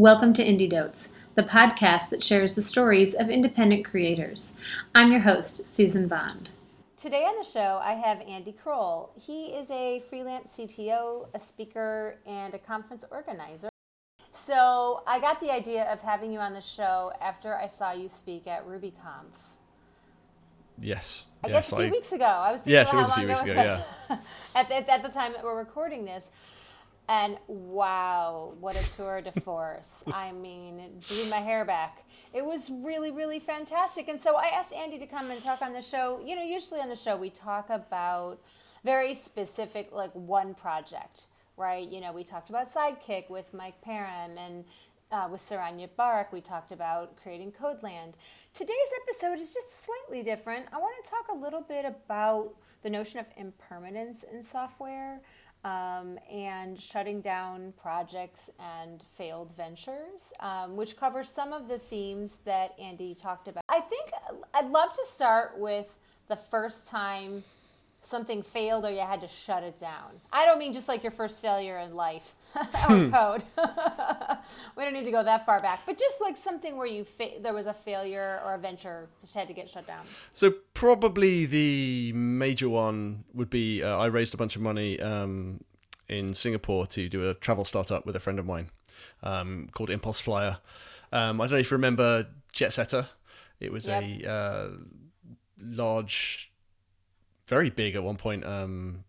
Welcome to Indie Notes, the podcast that shares the stories of independent creators. I'm your host, Susan Bond. Today on the show, I have Andy Croll. He is a freelance CTO, a speaker, and a conference organizer. So I got the idea of having you on the show after I saw you speak at RubyConf. Yes. I yes, guess a few I- weeks ago. I was thinking Yes, it was a few weeks ago ago, it at, the, at the time that we're recording this. And wow, what a tour de force. I mean, blew my hair back. It was really, really fantastic. And so I asked Andy to come and talk on the show. You know, usually on the show we talk about very specific, like one project, right? You know, we talked about Sidekiq with Mike Perham and uh, with Saron Yitbarek, we talked about creating Codeland. Today's episode is just slightly different. I want to talk a little bit about the notion of impermanence in software um, and shutting down projects and failed ventures, um, which covers some of the themes that Andy talked about. I think I'd love to start with the first time something failed or you had to shut it down. I don't mean just like your first failure in life or code. we don't need to go that far back, but just like something where you fa- there was a failure or a venture just had to get shut down. So probably the major one would be uh, I raised a bunch of money um, in Singapore to do a travel startup with a friend of mine um, called Impulse Flyer. Um, I don't know if you remember Jet Setter. It was Yep. a uh, large, very big at one point um,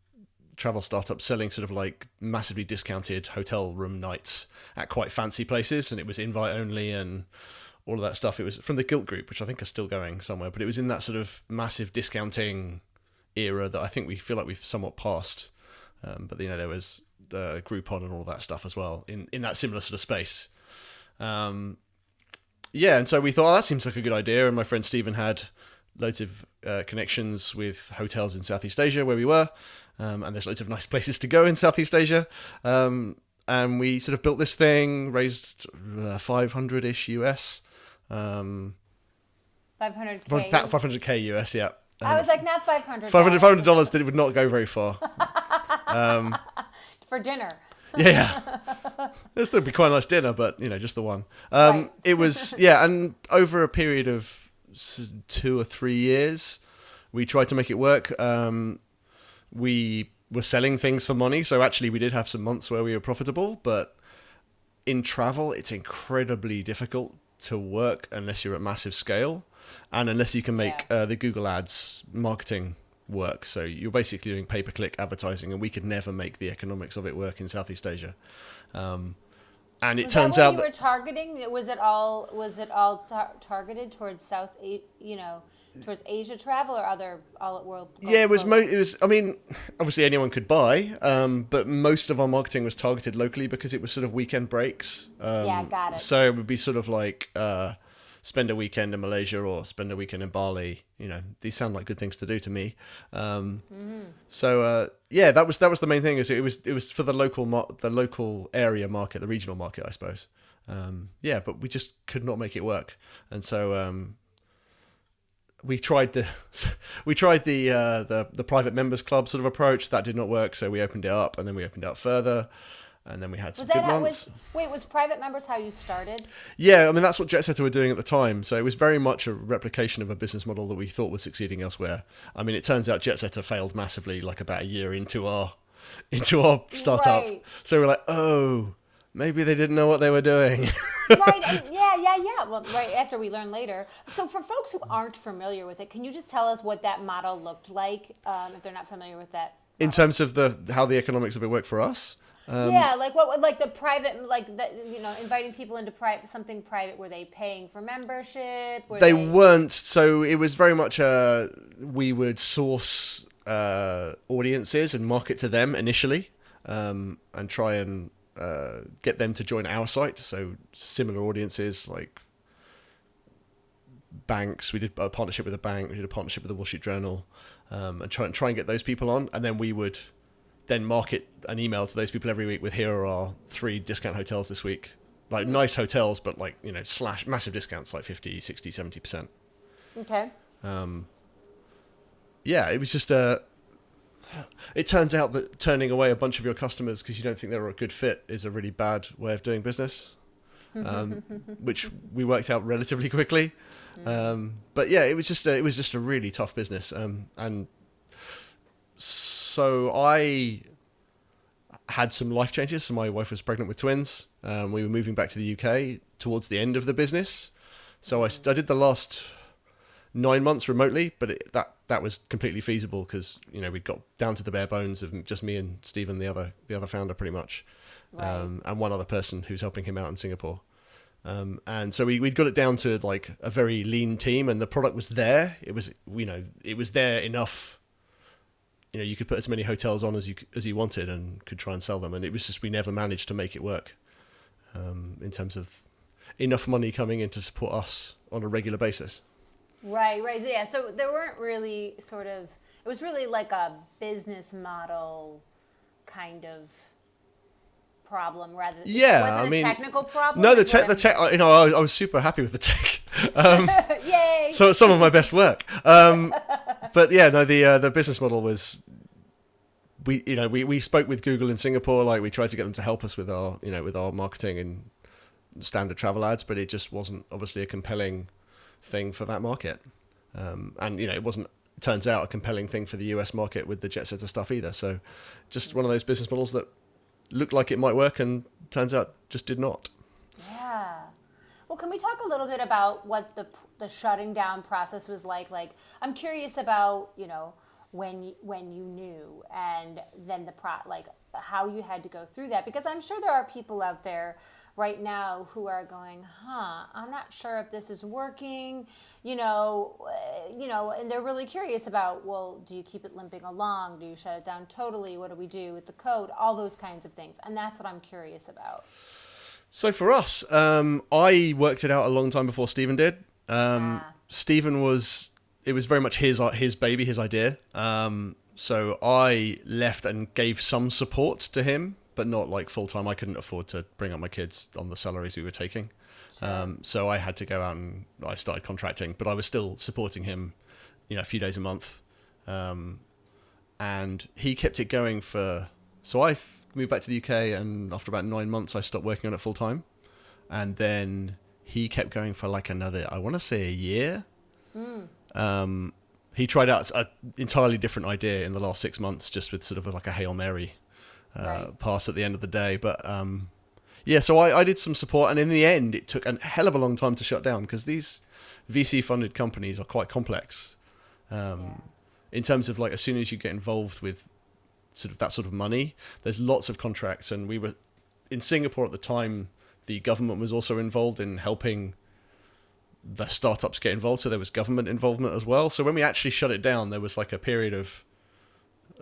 travel startup selling sort of like massively discounted hotel room nights at quite fancy places, and it was invite only and all of that stuff. It was from the Guilt Group, which I think are still going somewhere, but it was in that sort of massive discounting era that I think we feel like we've somewhat passed. Um, but you know, there was the Groupon and all that stuff as well in in that similar sort of space. Um, yeah, and so we thought oh, that seems like a good idea, and my friend Stephen had loads of uh, connections with hotels in Southeast Asia where we were, um, and there's loads of nice places to go in Southeast Asia. Um, and we sort of built this thing, raised uh, 500 ish US, um, 500K. 500k US, yeah. I was like, not 500 500 500 dollars that it would not go very far. um, for dinner. yeah, yeah. It'd be quite a nice dinner, but you know, just the one. Um, Right. It was yeah, and over a period of two or three years, we tried to make it work. Um, we were selling things for money, so actually we did have some months where we were profitable, but in travel, it's incredibly difficult to work unless you're at massive scale, and unless you can make Yeah. uh, the Google Ads marketing work. So you're basically doing pay per click advertising, and we could never make the economics of it work in Southeast Asia. Um, and it Was turns that out you that were targeting. Was it all? Was it all tar- targeted towards South? You know, towards Asia travel or other all at world? yeah, it was. Mo- it was. I mean, obviously anyone could buy, um, but most of our marketing was targeted locally because it was sort of weekend breaks. Um, Yeah, got it. So it would be sort of like uh, spend a weekend in Malaysia or spend a weekend in Bali. You know, these sound like good things to do to me. Um, Mm-hmm. So uh, yeah, that was that was the main thing. Is it was it was for the local mar- the local area market, the regional market, I suppose. Um, yeah, but we just could not make it work, and so um, we tried the we tried the uh, the the private members club sort of approach. That did not work, so we opened it up, and then we opened it up further, and then we had some Was good that how, months. was wait? Was private members how you started? Yeah, I mean that's what Jet Setter were doing at the time. So it was very much a replication of a business model that we thought was succeeding elsewhere. I mean, it turns out Jet Setter failed massively, like about a year into our into our startup. Right. So we're like, oh, maybe they didn't know what they were doing. right. And yeah, yeah, yeah. Well, right after we learn later. So for folks who aren't familiar with it, can you just tell us what that model looked like um, if they're not familiar with that? In terms of the how the economics of it work for us. Um, yeah, like what, like the private, like the, you know, inviting people into private something private. Were they paying for membership? Were they weren't so it was very much a we would source uh audiences and market to them initially um and try and uh get them to join our site. So similar audiences like banks. We did a partnership with a bank. We did a partnership with the wall street journal um and try and try and get those people on. And then we would then market an email to those people every week with here are our three discount hotels this week. Like nice hotels but like you know slash massive discounts like 50 60 70 percent. Okay. Um, yeah, it was just a. It turns out that turning away a bunch of your customers because you don't think they're a good fit is a really bad way of doing business. um, which we worked out relatively quickly. Um, but yeah, it was just a, it was just a really tough business, um, and so I had some life changes. So my wife was pregnant with twins. Um, we were moving back to the UK towards the end of the business. So I, I did the last nine months remotely, but it, that that was completely feasible because you know we got down to the bare bones of just me and Stephen, the other the other founder, pretty much, Right. um, and one other person who's helping him out in Singapore. Um, and so we we got it down to like a very lean team, and the product was there. It was you know it was there enough. You know, you could put as many hotels on as you as you wanted, and could try and sell them. And it was just we never managed to make it work um, in terms of enough money coming in to support us on a regular basis. Right, right. Yeah. So there weren't really sort of, it was really like a business model kind of problem rather than, Yeah, I mean- technical problem. No, the tech, the tech. You know, I, was- I was super happy with the tech. Um, Yay! so some of my best work. Um, but yeah, no, the uh, the business model was we you know we, we spoke with Google in Singapore. Like we tried to get them to help us with our you know with our marketing and standard travel ads, but it just wasn't obviously a compelling thing for that market. Um, and you know it wasn't turns out a compelling thing for the US market with the jet setter stuff either. So just one of those business models that looked like it might work and turns out just did not. Yeah. Well, can we talk a little bit about what the the shutting down process was like? Like, I'm curious about you know when when you knew, and then the pro like how you had to go through that because I'm sure there are people out there right now who are going, huh? I'm not sure if this is working. You know, uh, you know, and they're really curious about, well, do you keep it limping along? Do you shut it down totally? What do we do with the code? All those kinds of things, and that's what I'm curious about. So for us, um, I worked it out a long time before Stephen did. Um, Ah. Stephen was it was very much his his baby, his idea. Um, so I left and gave some support to him, but not like full time. I couldn't afford to bring up my kids on the salaries we were taking. Um, so I had to go out and I started contracting, but I was still supporting him, you know, a few days a month. Um, and he kept it going for. So I moved back to the UK, and after about nine months, I stopped working on it full time. And then he kept going for like another, I want to say, a year. Um, he tried out an entirely different idea in the last six months, just with sort of like a hail mary uh, Right. pass at the end of the day. But um, yeah, so I, I did some support, and in the end, it took a hell of a long time to shut down because these VC-funded companies are quite complex. Um, In terms of like, as soon as you get involved with sort of that sort of money, there's lots of contracts, and we were in Singapore at the time. The government was also involved in helping the startups get involved, so there was government involvement as well. So when we actually shut it down, there was like a period of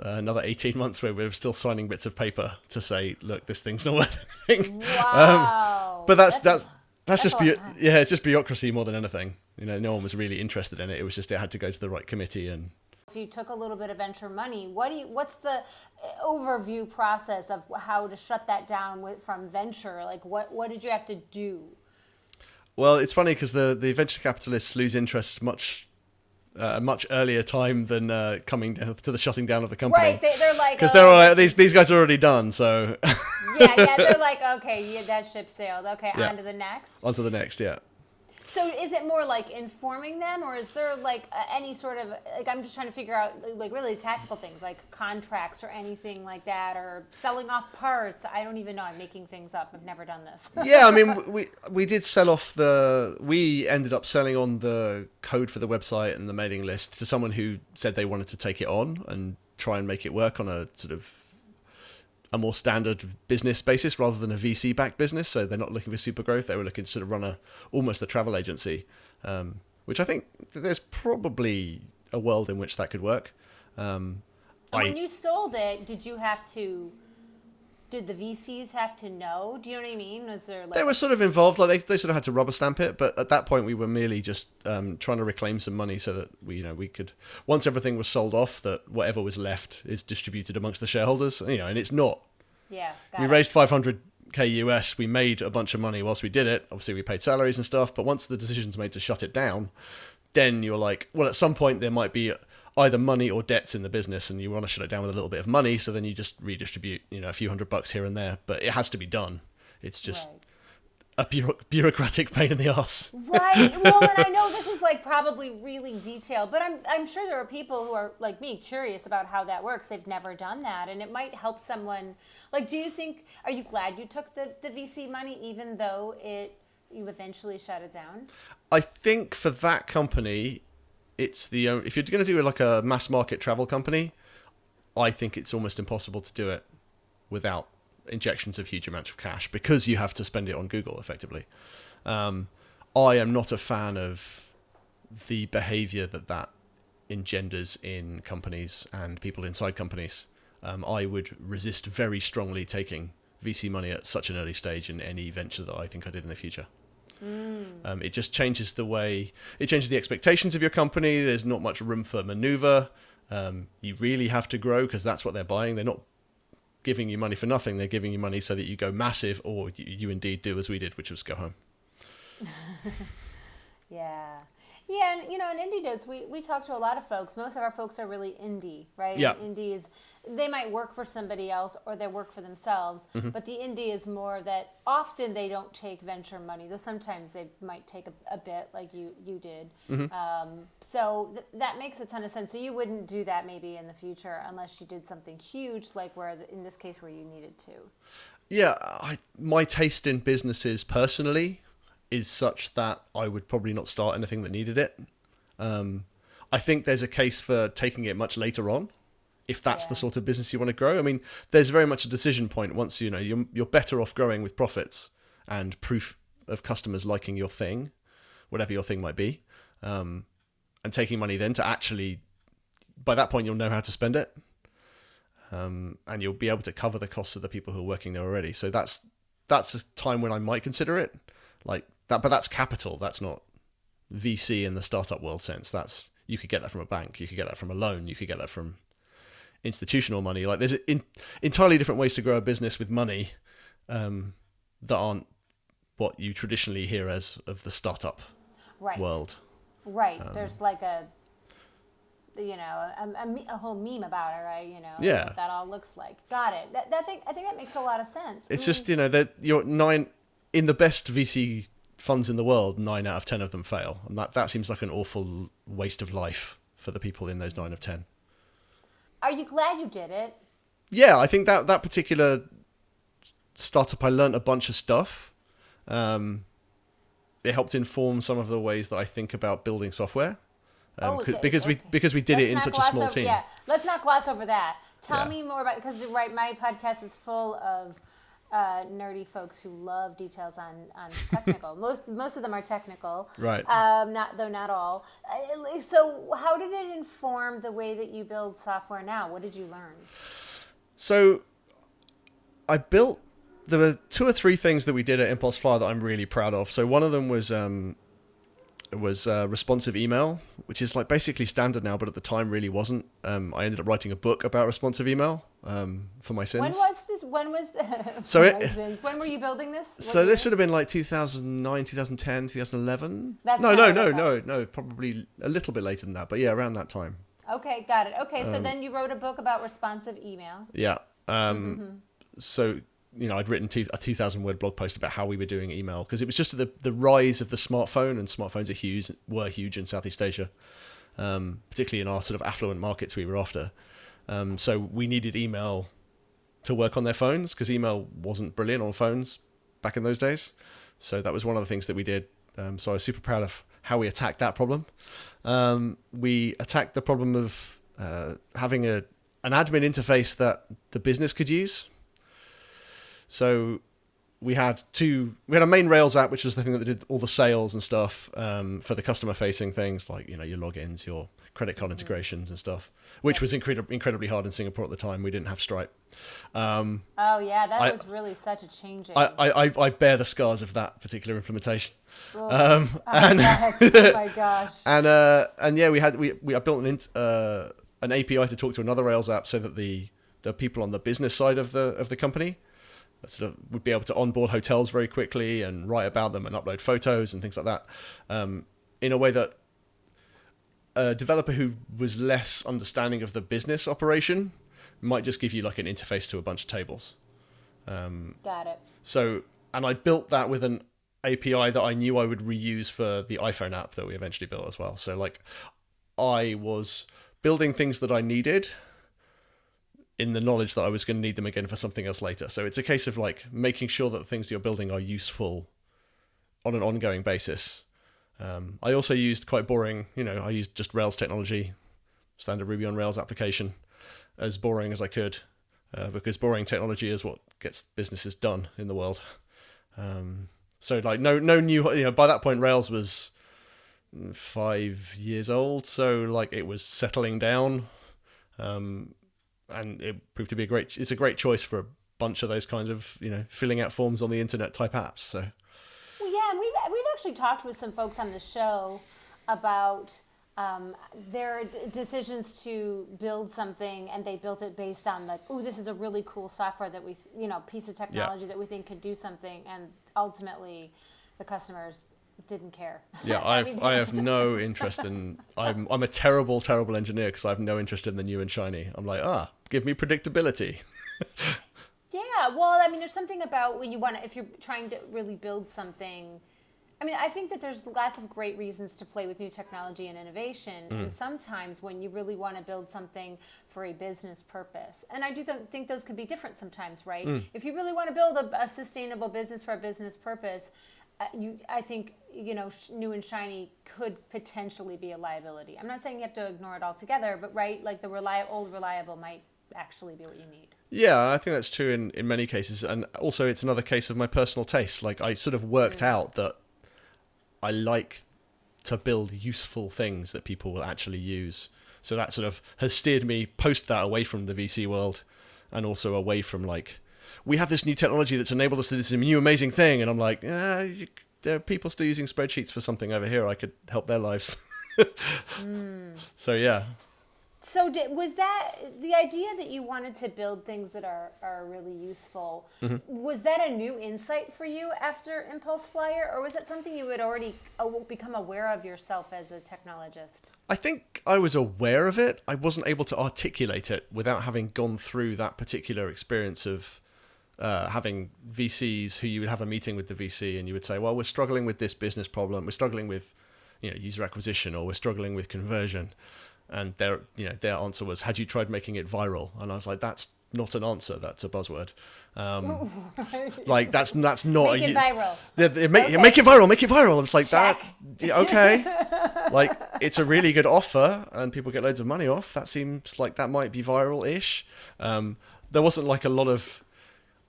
uh, another 18 months where we're still signing bits of paper to say, look, this thing's not worth anything. Wow. Um, But that's that's that's, that's just bu- yeah, it's just bureaucracy more than anything. You know, no one was really interested in it. It was just it had to go to the right committee and if you took a little bit of venture money, what do you, what's the uh, overview process of how to shut that down with, from venture? Like, what, what did you have to do? Well, it's funny because the, the venture capitalists lose interest much uh, a much earlier time than uh, coming down to the shutting down of the company. Right. They, they're like, Because oh, they're all like, these these guys are already done, so yeah, yeah. They're like, okay, yeah, that ship sailed. Okay, Yeah. on to the next. on to the next. Yeah. So is it more like informing them, or is there like uh, any sort of like I'm just trying to figure out like really tactical things like contracts or anything like that, or selling off parts? I don't even know. I'm making things up. I've never done this. yeah, I mean, we we did sell off the. We ended up selling on the code for the website and the mailing list to someone who said they wanted to take it on and try and make it work on a sort of a more standard business basis rather than a VC backed business. So they're not looking for super growth. They were looking to sort of run a almost a travel agency, um, which I think there's probably a world in which that could work. Um, I- when you sold it, did you have to? Did the VCs have to know? Do you know what I mean? Was there like they were sort of involved like they, they sort of had to rubber stamp it but at that point we were merely just um, trying to reclaim some money so that we you know we could once everything was sold off that whatever was left is distributed amongst the shareholders you know and it's not yeah? We it. raised 500k us we made a bunch of money whilst we did it obviously we paid salaries and stuff but once the decision's made to shut it down then you're like well at some point there might be either money or debts in the business and you want to shut it down with a little bit of money so then you just redistribute you know a few hundred bucks here and there but it has to be done it's just Right. a bureau- bureaucratic pain in the ass. Right. Well, and I know this is like probably really detailed, but I'm I'm sure there are people who are like me curious about how that works. They've never done that, and it might help someone. Like, do you think? Are you glad you took the the VC money, even though it you eventually shut it down? I think for that company, it's the only, if you're going to do like a mass market travel company, I think it's almost impossible to do it without injections of huge amounts of cash because you have to spend it on Google effectively. Um, I am not a fan of the behavior that that engenders in companies and people inside companies. Um, I would resist very strongly taking VC money at such an early stage in any venture that I think I did in the future. Um, it just changes the way it changes the expectations of your company. There's not much room for maneuver. Um, you really have to grow because that's what they're buying. They're not giving you money for nothing. They're giving you money so that you go massive, or you, you indeed do as we did, which was go home. Yeah. Yeah, and you know, in indie notes, we, we talk to a lot of folks. Most of our folks are really indie, right? Yeah. Indie is they might work for somebody else or they work for themselves, Mm-hmm. but the indie is more that often they don't take venture money, though sometimes they might take a, a bit, like you you did. Mm-hmm. Um, so th- that makes a ton of sense. So you wouldn't do that maybe in the future unless you did something huge, like where the, in this case where you needed to. Yeah, I, my taste in businesses personally is such that I would probably not start anything that needed it. Um, I think there's a case for taking it much later on, if that's the sort of business you want to grow. I mean, there's very much a decision point once you know you're you're better off growing with profits and proof of customers liking your thing, whatever your thing might be, um, and taking money then to actually. By that point, you'll know how to spend it um, and you'll be able to cover the costs of the people who are working there already. So that's that's a time when I might consider it, like that. But that's capital. That's not VC in the startup world sense. That's you could get that from a bank. You could get that from a loan. You could get that from institutional money. Like there's in, entirely different ways to grow a business with money um, that aren't what you traditionally hear as of the startup Right. world. Right. Um, There's like a, you know, a, a, a whole meme about it, right? You know, Yeah. what that all looks like. Got it. That, that thing, I think that makes a lot of sense. I It's mean, just you know that you're nine in the best VC funds in the world. Nine out of ten of them fail, and that that seems like an awful waste of life for the people in those nine of ten. Are you glad you did it? Yeah, I think that that particular startup, I learned a bunch of stuff. Um, it helped inform some of the ways that I think about building software. Um, Oh, okay, because we because we did Let's it in such a small over, team. Yeah, let's not gloss over that. Tell Yeah. me more about because right, my podcast is full of uh, nerdy folks who love details on on technical. most most of them are technical, Right. Um, not though not all. Uh, so how did it inform the way that you build software now? What did you learn? So I built there were two or three things that we did at Impulse Flyer that I'm really proud of. So one of them was um was uh, responsive email, which is like basically standard now, but at the time really wasn't. Um, I ended up writing a book about responsive email um, for my sins. When was this? When was the, So it- when were you building this? What so this would have been like 2009, 2010, 2011. That's no, no, no, no, no, probably a little bit later than that, but yeah, around that time. Okay, got it. Okay, Um, so then you wrote a book about responsive email. Yeah. Um, Mm-hmm. So you know, I'd written two, a two thousand word blog post about how we were doing email because it was just the the rise of the smartphone and smartphones are huge were huge in Southeast Asia, um, particularly in our sort of affluent markets we were after. Um, so we needed email to work on their phones because email wasn't brilliant on phones back in those days. So that was one of the things that we did. Um, so I was super proud of how we attacked that problem. Um, we attacked the problem of uh, having a an admin interface that the business could use. So we had two. We had a main Rails app, which was the thing that did all the sales and stuff um, for the customer facing things, like you know your logins, your credit card integrations and stuff, which was incredibly incredibly hard in Singapore at the time. We didn't have Stripe. Um, Oh yeah, that I- was really such a change. I, I, I- I bear the scars of that particular implementation. Oh, Um, oh, oh my gosh. and uh, and yeah, we had we we I built an uh, an API to talk to another Rails app so that the the people on the business side of the of the company sort of would be able to onboard hotels very quickly and write about them and upload photos and things like that um, in a way that a developer who was less understanding of the business operation might just give you like an interface to a bunch of tables. Um, Got it. so, and I built that with an API that I knew I would reuse for the iPhone app that we eventually built as well. So like I was building things that I needed in the knowledge that I was going to need them again for something else later. So it's a case of like making sure that the things you're building are useful on an ongoing basis. Um, I also used quite boring, you know, I used just Rails technology, standard Ruby on Rails application, as boring as I could, uh, because boring technology is what gets businesses done in the world. Um, so like no no new, you know, by that point Rails was five years old, so like it was settling down. Um, and it proved to be a great. It's a great choice for a bunch of those kinds of you know filling out forms on the internet type apps. So. Well, yeah, and we've we've actually talked with some folks on the show about um, their d- decisions to build something, and they built it based on like, oh, this is a really cool software that we, you know, piece of technology yeah. that we think could do something, and ultimately, the customers didn't care. Yeah, I, mean, I have no interest in. I'm I'm a terrible terrible engineer because I have no interest in the new and shiny. I'm like ah, give me predictability. yeah, well, I mean, there's something about when you want to if you're trying to really build something. I mean, I think that there's lots of great reasons to play with new technology and innovation. Mm. And sometimes when you really want to build something for a business purpose, and I do th- think those could be different sometimes, right? Mm. If you really want to build a, a sustainable business for a business purpose, uh, you, I think you know, new and shiny could potentially be a liability. I'm not saying you have to ignore it altogether, but right, like the reli- old reliable might actually be what you need. Yeah, I think that's true in, in many cases. And also, it's another case of my personal taste. Like, I sort of worked mm. out that I like to build useful things that people will actually use. So that sort of has steered me post that away from the VC world and also away from like we have this new technology that's enabled us to do this new amazing thing, and I'm like, ah, there are people still using spreadsheets for something over here. I could help their lives. mm. So yeah. So did, was that the idea that you wanted to build things that are, are really useful? Mm-hmm. Was that a new insight for you after Impulse Flyer, or was that something you had already uh, become aware of yourself as a technologist? I think I was aware of it. I wasn't able to articulate it without having gone through that particular experience of uh, having VCs who you would have a meeting with the VC and you would say, well, we're struggling with this business problem, we're struggling with, you know, user acquisition, or we're struggling with conversion, and their, you know, their answer was, had you tried making it viral? And I was like, that's not an answer. That's a buzzword. Um, like that's that's not make a, it viral. They, they make, okay. make it viral. Make it viral. It's like Check. that. Okay. like it's a really good offer, and people get loads of money off. That seems like that might be viral-ish. Um, there wasn't like a lot of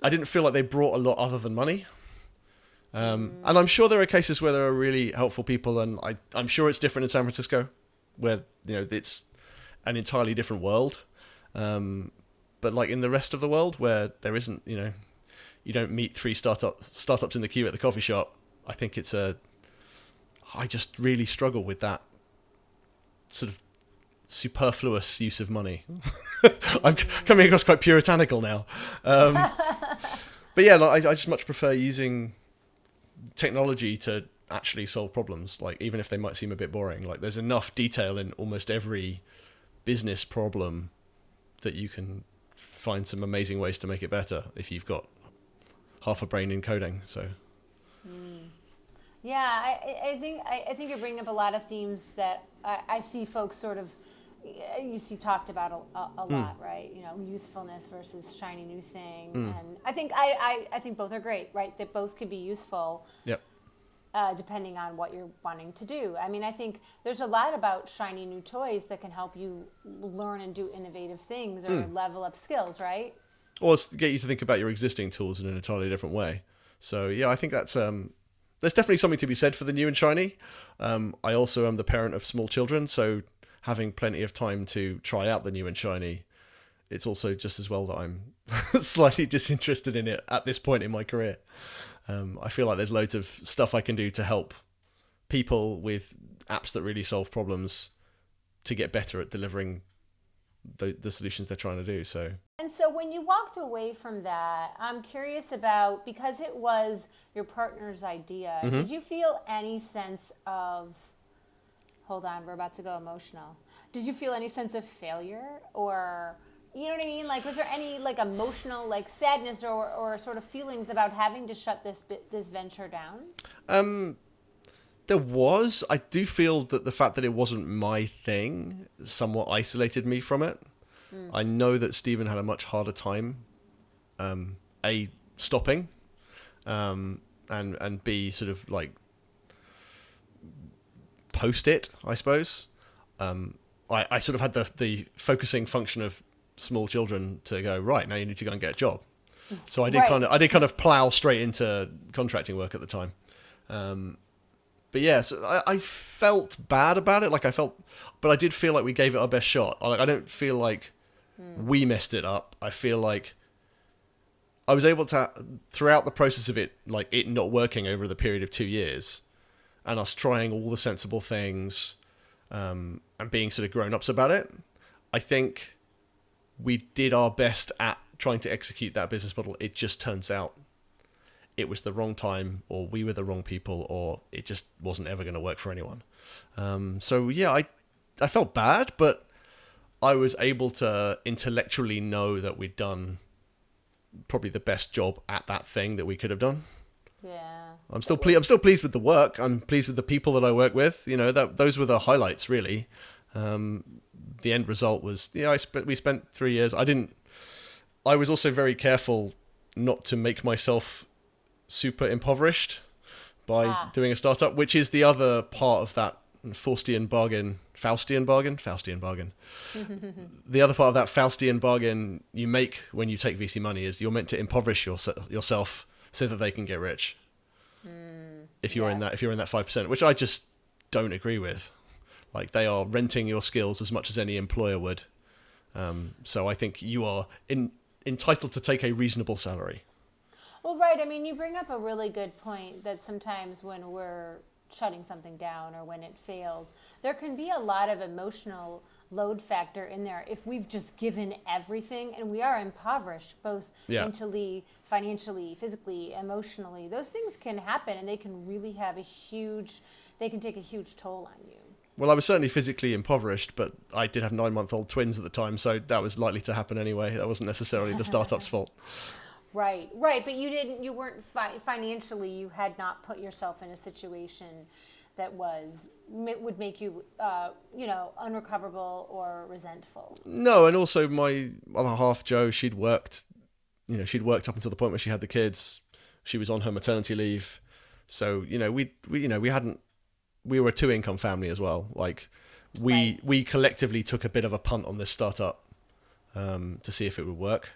I didn't feel like they brought a lot other than money. Um, mm. And I'm sure there are cases where there are really helpful people, and I, I'm sure it's different in San Francisco, where you know it's an entirely different world. Um, but like in the rest of the world, where there isn't, you know, you don't meet three startup startups in the queue at the coffee shop. I think it's a. I just really struggle with that sort of superfluous use of money. I'm coming across quite puritanical now. Um, but yeah, like, I, I just much prefer using technology to actually solve problems. Like even if they might seem a bit boring, like there's enough detail in almost every business problem that you can find some amazing ways to make it better if you've got half a brain in coding. So. Mm. Yeah, I, I think I, I think you're bringing up a lot of themes that I, I see folks sort of you see talked about a, a, a mm. lot, right? You know, usefulness versus shiny new thing, mm. and I think I, I, I think both are great, right? That both could be useful. Yep. Uh, depending on what you're wanting to do. I mean, I think there's a lot about shiny new toys that can help you learn and do innovative things or mm. level up skills, right? Or get you to think about your existing tools in an entirely different way. So yeah, I think that's um, there's definitely something to be said for the new and shiny. Um, I also am the parent of small children, so having plenty of time to try out the new and shiny, it's also just as well that I'm slightly disinterested in it at this point in my career. Um, I feel like there's loads of stuff I can do to help people with apps that really solve problems to get better at delivering the, the solutions they're trying to do. So. And so when you walked away from that, I'm curious about because it was your partner's idea. Mm-hmm. Did you feel any sense of hold on, we're about to go emotional. Did you feel any sense of failure or you know what I mean? Like, was there any like emotional like sadness or, or sort of feelings about having to shut this this venture down? Um, there was. I do feel that the fact that it wasn't my thing somewhat isolated me from it. I know that Stephen had a much harder time, um, a stopping, um, and and b sort of like post it. I suppose. Um, I I sort of had the the focusing function of small children to go right now. You need to go and get a job. So I did Right. kind of I did kind of plow straight into contracting work at the time. Um, but yeah, so I, I felt bad about it. Like I felt, but I did feel like we gave it our best shot. I, like I don't feel like we messed it up. I feel like I was able to throughout the process of it, like it not working over the period of two years, and us trying all the sensible things, um, and being sort of grown ups about it. I think we did our best at trying to execute that business model. It just turns out it was the wrong time, or we were the wrong people, or it just wasn't ever going to work for anyone. Um, so yeah, I I felt bad, but I was able to intellectually know that we'd done probably the best job at that thing that we could have done. Yeah. I'm still ple- I'm still pleased with the work. I'm pleased with the people that I work with. You know, that those were the highlights really. Um, the end result was yeah. I spent we spent three years. I didn't. I was also very careful not to make myself super impoverished by Ah. doing a startup, which is the other part of that Faustian bargain. Faustian bargain. Faustian bargain. the other part of that Faustian bargain you make when you take VC money is you're meant to impoverish yourse- yourself so that they can get rich if you're in that if you're in that five percent, which I just don't agree with. Like they are renting your skills as much as any employer would. Um, so I think you are in, entitled to take a reasonable salary. Well, right. I mean, you bring up a really good point that sometimes when we're shutting something down or when it fails, there can be a lot of emotional load factor in there if we've just given everything and we are impoverished both Yeah. mentally, financially, physically, emotionally. Those things can happen and they can really have a huge they can take a huge toll on you. Well, I was certainly physically impoverished, but I did have nine month old twins at the time, so that was likely to happen anyway. That wasn't necessarily the startup's fault. Right, right, but you didn't. You weren't fi- financially. You had not put yourself in a situation that was would make you, uh, you know, unrecoverable or resentful. No, and also my other half, Joe, she'd worked, you know, she'd worked up until the point where she had the kids. She was on her maternity leave, so you know, we, we you know, we hadn't, we were a two income family as well. Like, we Right. we collectively took a bit of a punt on this startup um, to see if it would work,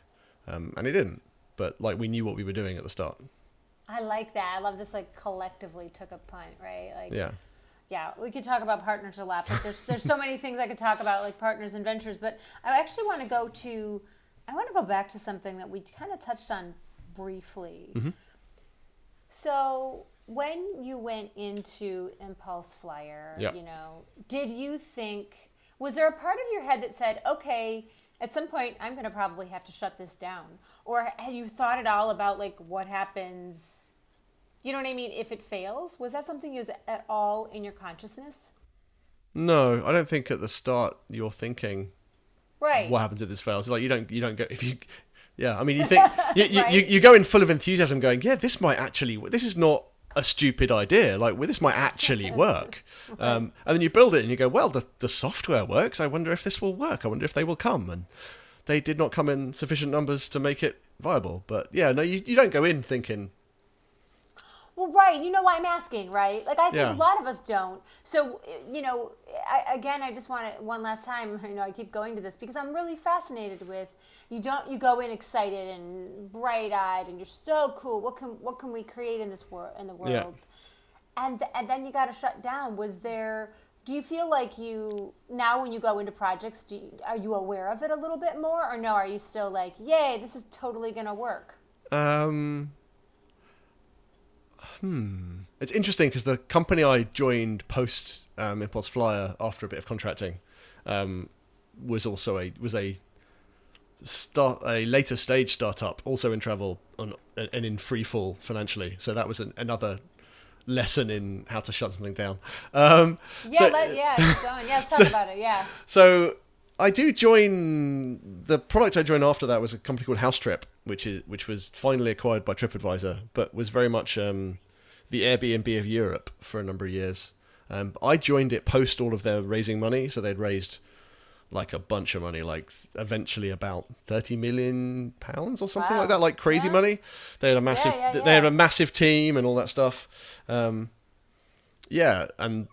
um, and it didn't. But like, we knew what we were doing at the start. I like that. I love this. Like collectively took a punt, right? Like, Yeah. yeah, we could talk about partners a lot, but there's there's so many things I could talk about, like partners and ventures. But I actually want to go to, I want to go back to something that we kind of touched on briefly. So when you went into Impulse Flyer, Yeah. you know, did you think was there a part of your head that said, okay, at some point I'm going to probably have to shut this down, or had you thought at all about like what happens? You know what I mean? If it fails, was that something you was at all in your consciousness? No, I don't think at the start you're thinking Right. what happens if this fails. Like you don't you don't go if you yeah. I mean you think you, you, you, you go in full of enthusiasm, going yeah this might actually this is not a stupid idea. Like well, this might actually work. Um, and then you build it and you go well the the software works. I wonder if this will work. I wonder if they will come and they did not come in sufficient numbers to make it viable. But yeah, no, you, you don't go in thinking Well, right. You know why I'm asking, right? Like I think Yeah. a lot of us don't. So, you know, I, again, I just want to one last time. You know, I keep going to this because I'm really fascinated with. You don't. You go in excited and bright eyed, and you're so cool. What can what can we create in this world in the world? Yeah. And and then you got to shut down. Was there? Do you feel like you now when you go into projects, do you, are you aware of it a little bit more, or no? Are you still like, yay, this is totally gonna work? Um, hmm. It's interesting because the company I joined post um, Impulse Flyer after a bit of contracting um, was also a was a start a later stage startup, also in travel on, and in free fall financially. So that was an, another lesson in how to shut something down. Um, Yeah, so, let, yeah, keep going. Yeah, let's talk about it. Yeah. so I do join the product I joined after that was a company called House Trip, which is which was finally acquired by TripAdvisor, but was very much um, the Airbnb of Europe for a number of years. Um, I joined it post all of their raising money, so they'd raised like a bunch of money, like eventually about thirty million pounds or something Wow. like that, like crazy Yeah. money. They had a massive, yeah, they had a massive team and all that stuff. Um, yeah, and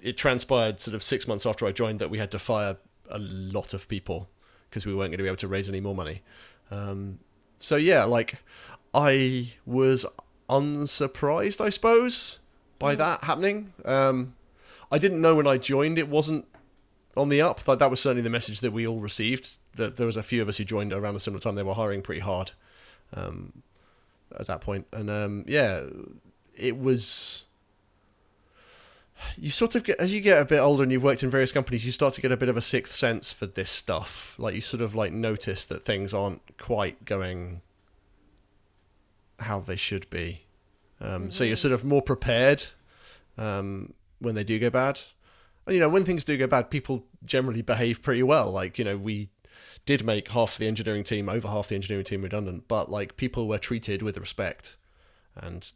it transpired sort of six months after I joined that we had to fire a lot of people because we weren't going to be able to raise any more money. Um, so yeah, like I was unsurprised, I suppose, by that happening. Um, I didn't know when I joined it wasn't on the up. Like that was certainly the message that we all received. That there was a few of us who joined around a similar time. They were hiring pretty hard um, at that point, and um, yeah, it was. You sort of get as you get a bit older and you've worked in various companies, you start to get a bit of a sixth sense for this stuff. Like you sort of like notice that things aren't quite going how they should be. Um, So you're sort of more prepared um, when they do go bad. You know, when things do go bad, people generally behave pretty well. Like, you know, we did make half the engineering team, over half the engineering team redundant, but like people were treated with respect and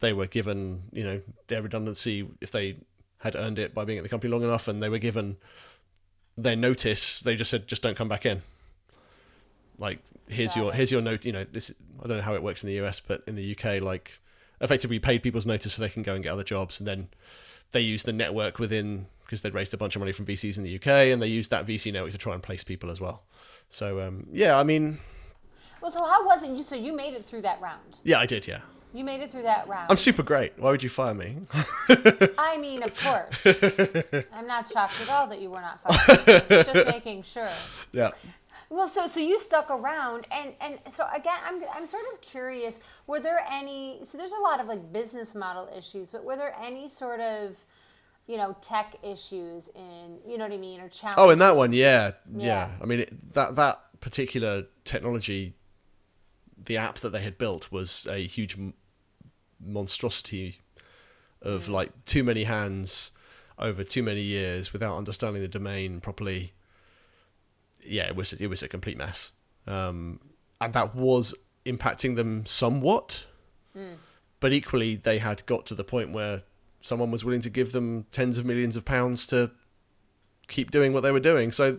they were given, you know, their redundancy if they had earned it by being at the company long enough and they were given their notice, they just said, just don't come back in. Like, here's Got your, here's your note, you know, this, I don't know how it works in the US, but in the UK, like, effectively paid people's notice so they can go and get other jobs and then they use the network within because they'd raised a bunch of money from VCs in the UK and they used that VC network to try and place people as well. So um, yeah, I mean, Well, so how was it? You so you made it through that round. yeah, I did. Yeah, You made it through that round. I'm super great. Why would you fire me? I mean, of course. I'm not shocked at all that you were not fired. Just making sure. yeah, Well, so so you stuck around, and and so again, I'm I'm sort of curious. Were there any? So there's a lot of like business model issues, but were there any sort of, you know, tech issues in you know what I mean, or challenges? Oh, in that one, yeah, yeah. Yeah. I mean, it, that that particular technology, the app that they had built was a huge m- monstrosity of mm. like too many hands over too many years without understanding the domain properly. Yeah, it was it was a complete mess, um, and that was impacting them somewhat. Hmm. But equally, they had got to the point where someone was willing to give them tens of millions of pounds to keep doing what they were doing. So,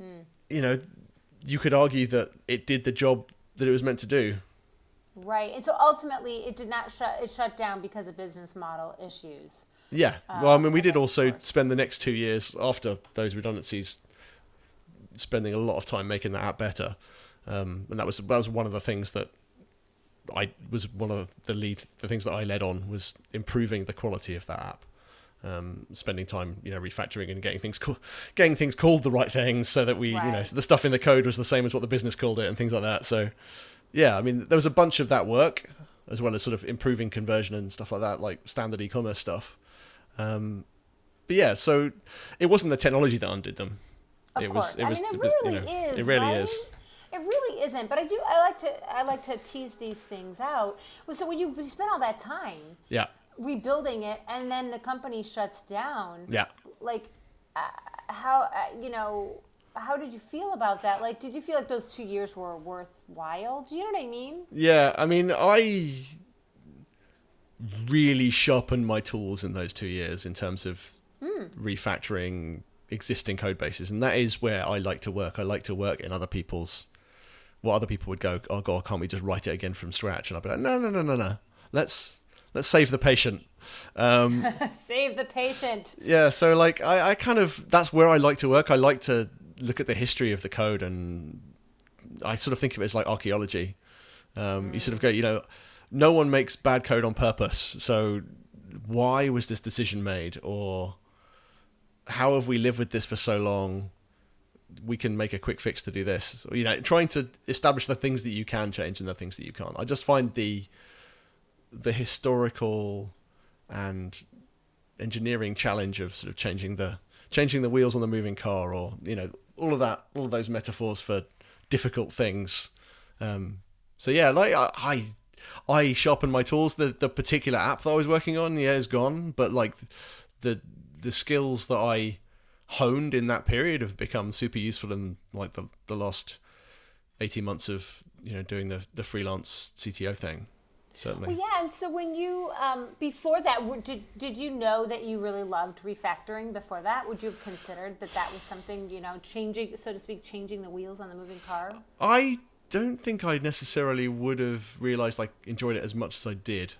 hmm. you know, you could argue that it did the job that it was meant to do. Right, and so ultimately, it did not shut. It shut down because of business model issues. Yeah. Well, I um, mean, we did also spend the next two years after those redundancies spending a lot of time making that app better. Um, and that was that was one of the things that I was one of the lead the things that I led on was improving the quality of that app. Um, spending time, you know, refactoring and getting things co- getting things called the right things, so that we, you know, the stuff in the code was the same as what the business called it, and things like that. So, yeah, I mean, there was a bunch of that work, as well as sort of improving conversion and stuff like that, like standard e-commerce stuff. Um, but yeah, so it wasn't the technology that undid them. Of it course, was. It I was. mean, it was, you really know, is. It really right? is. It really isn't. But I do. I like to. I like to tease these things out. So when you, you spend all that time Yeah. rebuilding it, and then the company shuts down, Yeah. like uh, how uh, you know how did you feel about that like did you feel like those two years were worthwhile do you know what i mean Yeah, I mean, I really sharpened my tools in those two years in terms of refactoring existing code bases, and that is where I like to work. I like to work in other people's. What other people would go, oh god, can't we just write it again from scratch? And I'd be like, no, no, no, no, no. Let's let's save the patient. Um, save the patient yeah, so like I, I kind of that's where I like to work. I like to look at the history of the code, and I sort of think of it as like archaeology. Um, You sort of go, you know, no one makes bad code on purpose. So why was this decision made, or how have we lived with this for so long? We can make a quick fix to do this. You know, trying to establish the things that you can change and the things that you can't. I just find the the historical and engineering challenge of sort of changing the changing the wheels on the moving car, or you know, all of that, all of those metaphors for difficult things. Um, so yeah, like I, I, I sharpened my tools. The the particular app that I was working on, yeah, is gone. But like the the skills that I honed in that period have become super useful in like the the last eighteen months of you know doing the the freelance CTO thing. certainly. Well, yeah, and so when you um, before that, did did you know that you really loved refactoring before that? Would you have considered that that was something you know changing, so to speak, changing the wheels on the moving car? I don't think I necessarily would have realized like enjoyed it as much as I did.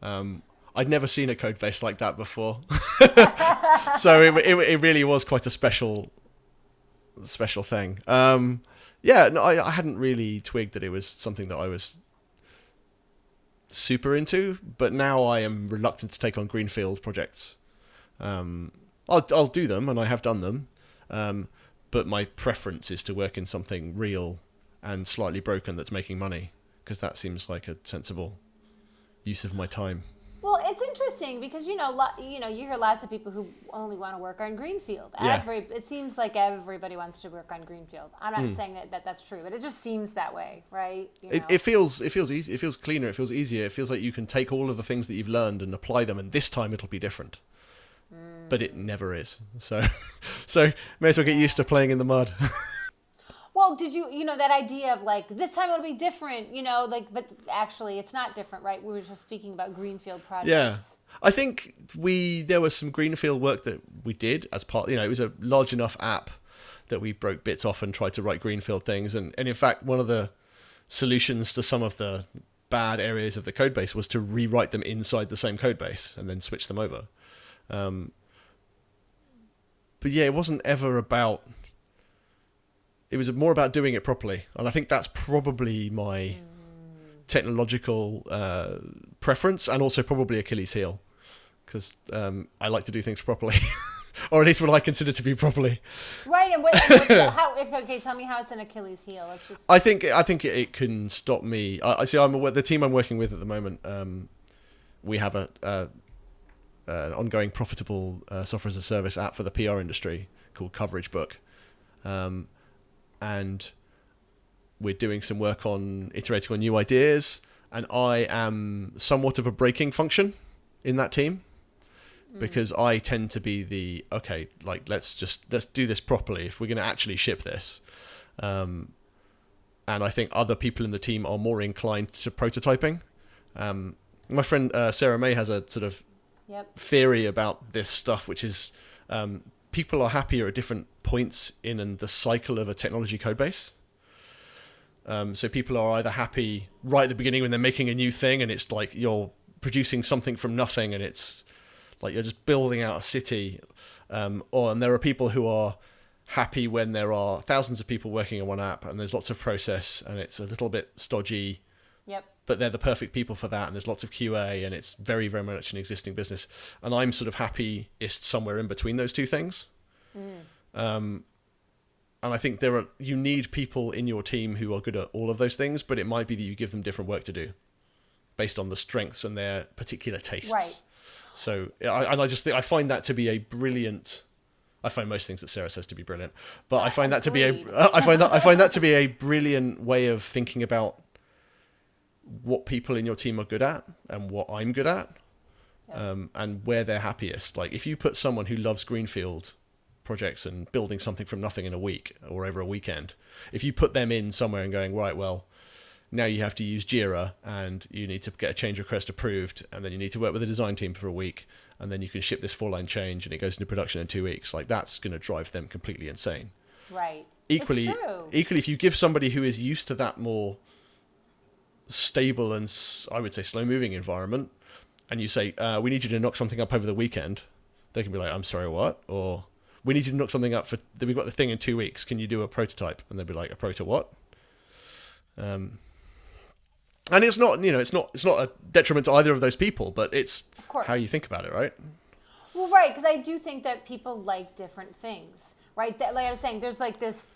Um, I'd never seen a code base like that before, so it, it it really was quite a special special thing. Um, yeah, no, I, I hadn't really twigged that it was something that I was super into, but now I am reluctant to take on greenfield projects. Um, I'll I'll do them, and I have done them, um, but my preference is to work in something real and slightly broken that's making money because that seems like a sensible use of my time. Well, it's interesting because you know, lo- you know, you hear lots of people who only want to work on greenfield. Yeah. Every it seems like everybody wants to work on greenfield. I'm Hmm. not saying that, that that's true, but it just seems that way, right? You know? it feels it feels easy. It feels cleaner. It feels easier. It feels like you can take all of the things that you've learned and apply them, and this time it'll be different. But it never is. So, so may as well get used to playing in the mud. Well, did you, you know, that idea of like this time it'll be different, you know, like, but actually it's not different, right? We were just speaking about greenfield projects. Yeah. I think we there was some greenfield work that we did as part. You know, it was a large enough app that we broke bits off and tried to write greenfield things. And and in fact, one of the solutions to some of the bad areas of the code base was to rewrite them inside the same code base and then switch them over. Um, but yeah, it wasn't ever about. It was more about doing it properly, and I think that's probably my technological uh, preference and also probably Achilles' heel because um, I like to do things properly, or at least what I consider to be properly. Right. And, what, and what's the, how, okay, tell me how it's an Achilles heel. Let's just, I think I think it, can stop me. I, I see. I'm aware, the team I'm working with at the moment. Um, we have a, a an ongoing profitable uh, software as a service app for the PR industry called Coverage Book, um, and we're doing some work on iterating on new ideas. And I am somewhat of a braking function in that team because I tend to be the okay, like let's just let's do this properly if we're going to actually ship this. Um, and I think other people in the team are more inclined to prototyping. Um, my friend uh, Sarah Mei has a sort of yep. theory about this stuff, which is um, people are happier at different points in the cycle of a technology code base. Um, so people are either happy right at the beginning when they're making a new thing and it's like you're producing something from nothing and it's like you're just building out a city, um, or and there are people who are happy when there are thousands of people working on one app and there's lots of process and it's a little bit stodgy. But they're the perfect people for that and there's lots of qa and it's very very much an existing business. And i'm sort of happiest somewhere in between those two things. Um, and i think there are you need people in your team who are good at all of those things but it might be that you give them different work to do based on the strengths and their particular tastes. Right. so I, and i just think i find that to be a brilliant I find most things that Sarah says to be brilliant, but I find that to be a I find that I find that to be a brilliant way of thinking about what people in your team are good at and what I'm good at, Yeah. um, and where they're happiest. Like if you put someone who loves greenfield projects and building something from nothing in a week or over a weekend, if you put them in somewhere and going right, well, now you have to use Jira and you need to get a change request approved, and then you need to work with the design team for a week, and then you can ship this four line change and it goes into production in two weeks. Like that's going to drive them completely insane Right. equally equally if you give somebody who is used to that more stable and I would say slow moving environment and you say uh, we need you to knock something up over the weekend they can be like i'm sorry what? Or we need you to knock something up for we've got the thing in two weeks can you do a prototype? And they'll be like a proto what? Um and it's not you know it's not it's not a detriment to either of those people but it's how you think about it right? Well, right, because I do think that people like different things, right? That, like I was saying, there's like this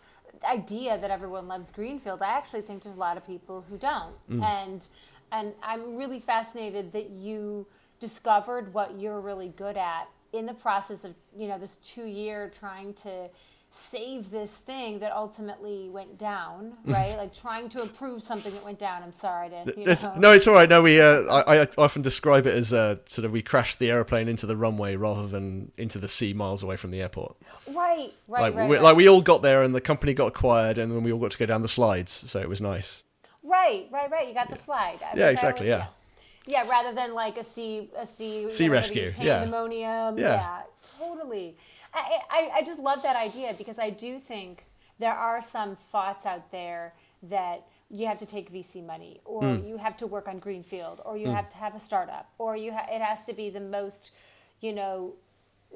idea that everyone loves Greenfield. I actually think there's a lot of people who don't, mm. and and I'm really fascinated that you discovered what you're really good at in the process of you know this two year trying to save this thing that ultimately went down right like trying to improve something that went down i'm sorry to you know. no, it's all right. No, we. Uh, I, I often describe it as uh, sort of we crashed the airplane into the runway rather than into the sea miles away from the airport. right right like, right, we, right. like we all got there and the company got acquired and then we all got to go down the slides, so it was nice. Right, right, right. You got the slide. I- Yeah, exactly, yeah. Yeah, rather than like a sea a sea Sea rescue, yeah. pandemonium. Yeah. Yeah, totally. I, I I just love that idea because I do think there are some thoughts out there that you have to take VC money, or Hmm. you have to work on greenfield, or you have to have a startup, or you ha- it has to be the most, you know,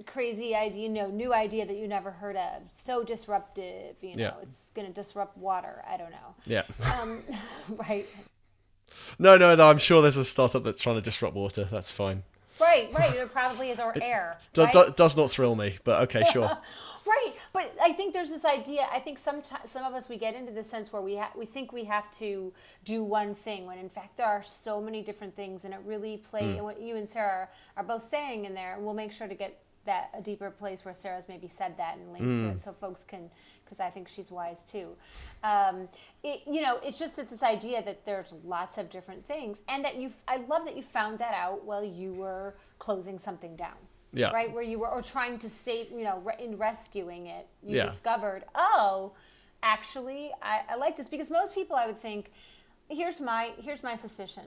crazy idea, you know, new idea that you never heard of, so disruptive. You know, Yeah. it's going to disrupt water. I don't know. Yeah. Um, right. No, no, no. I'm sure there's a startup that's trying to disrupt water. That's fine. Right, right. There probably is, or air. Do, right? do- does not thrill me, but okay, sure. Right, but I think there's this idea. I think some some of us we get into this sense where we ha- we think we have to do one thing when in fact there are so many different things, and it really play. And what you and Sarah are both saying in there, and we'll make sure to get that a deeper place where Sarah's maybe said that and linked to it, so folks can because I think she's wise too. Um, it, you know, it's just that this idea that there's lots of different things, and that you. I love that you found that out while you were closing something down Yeah. right where you were or trying to save you know in rescuing it you Yeah. discovered oh actually I, I like this because most people i would think here's my here's my suspicion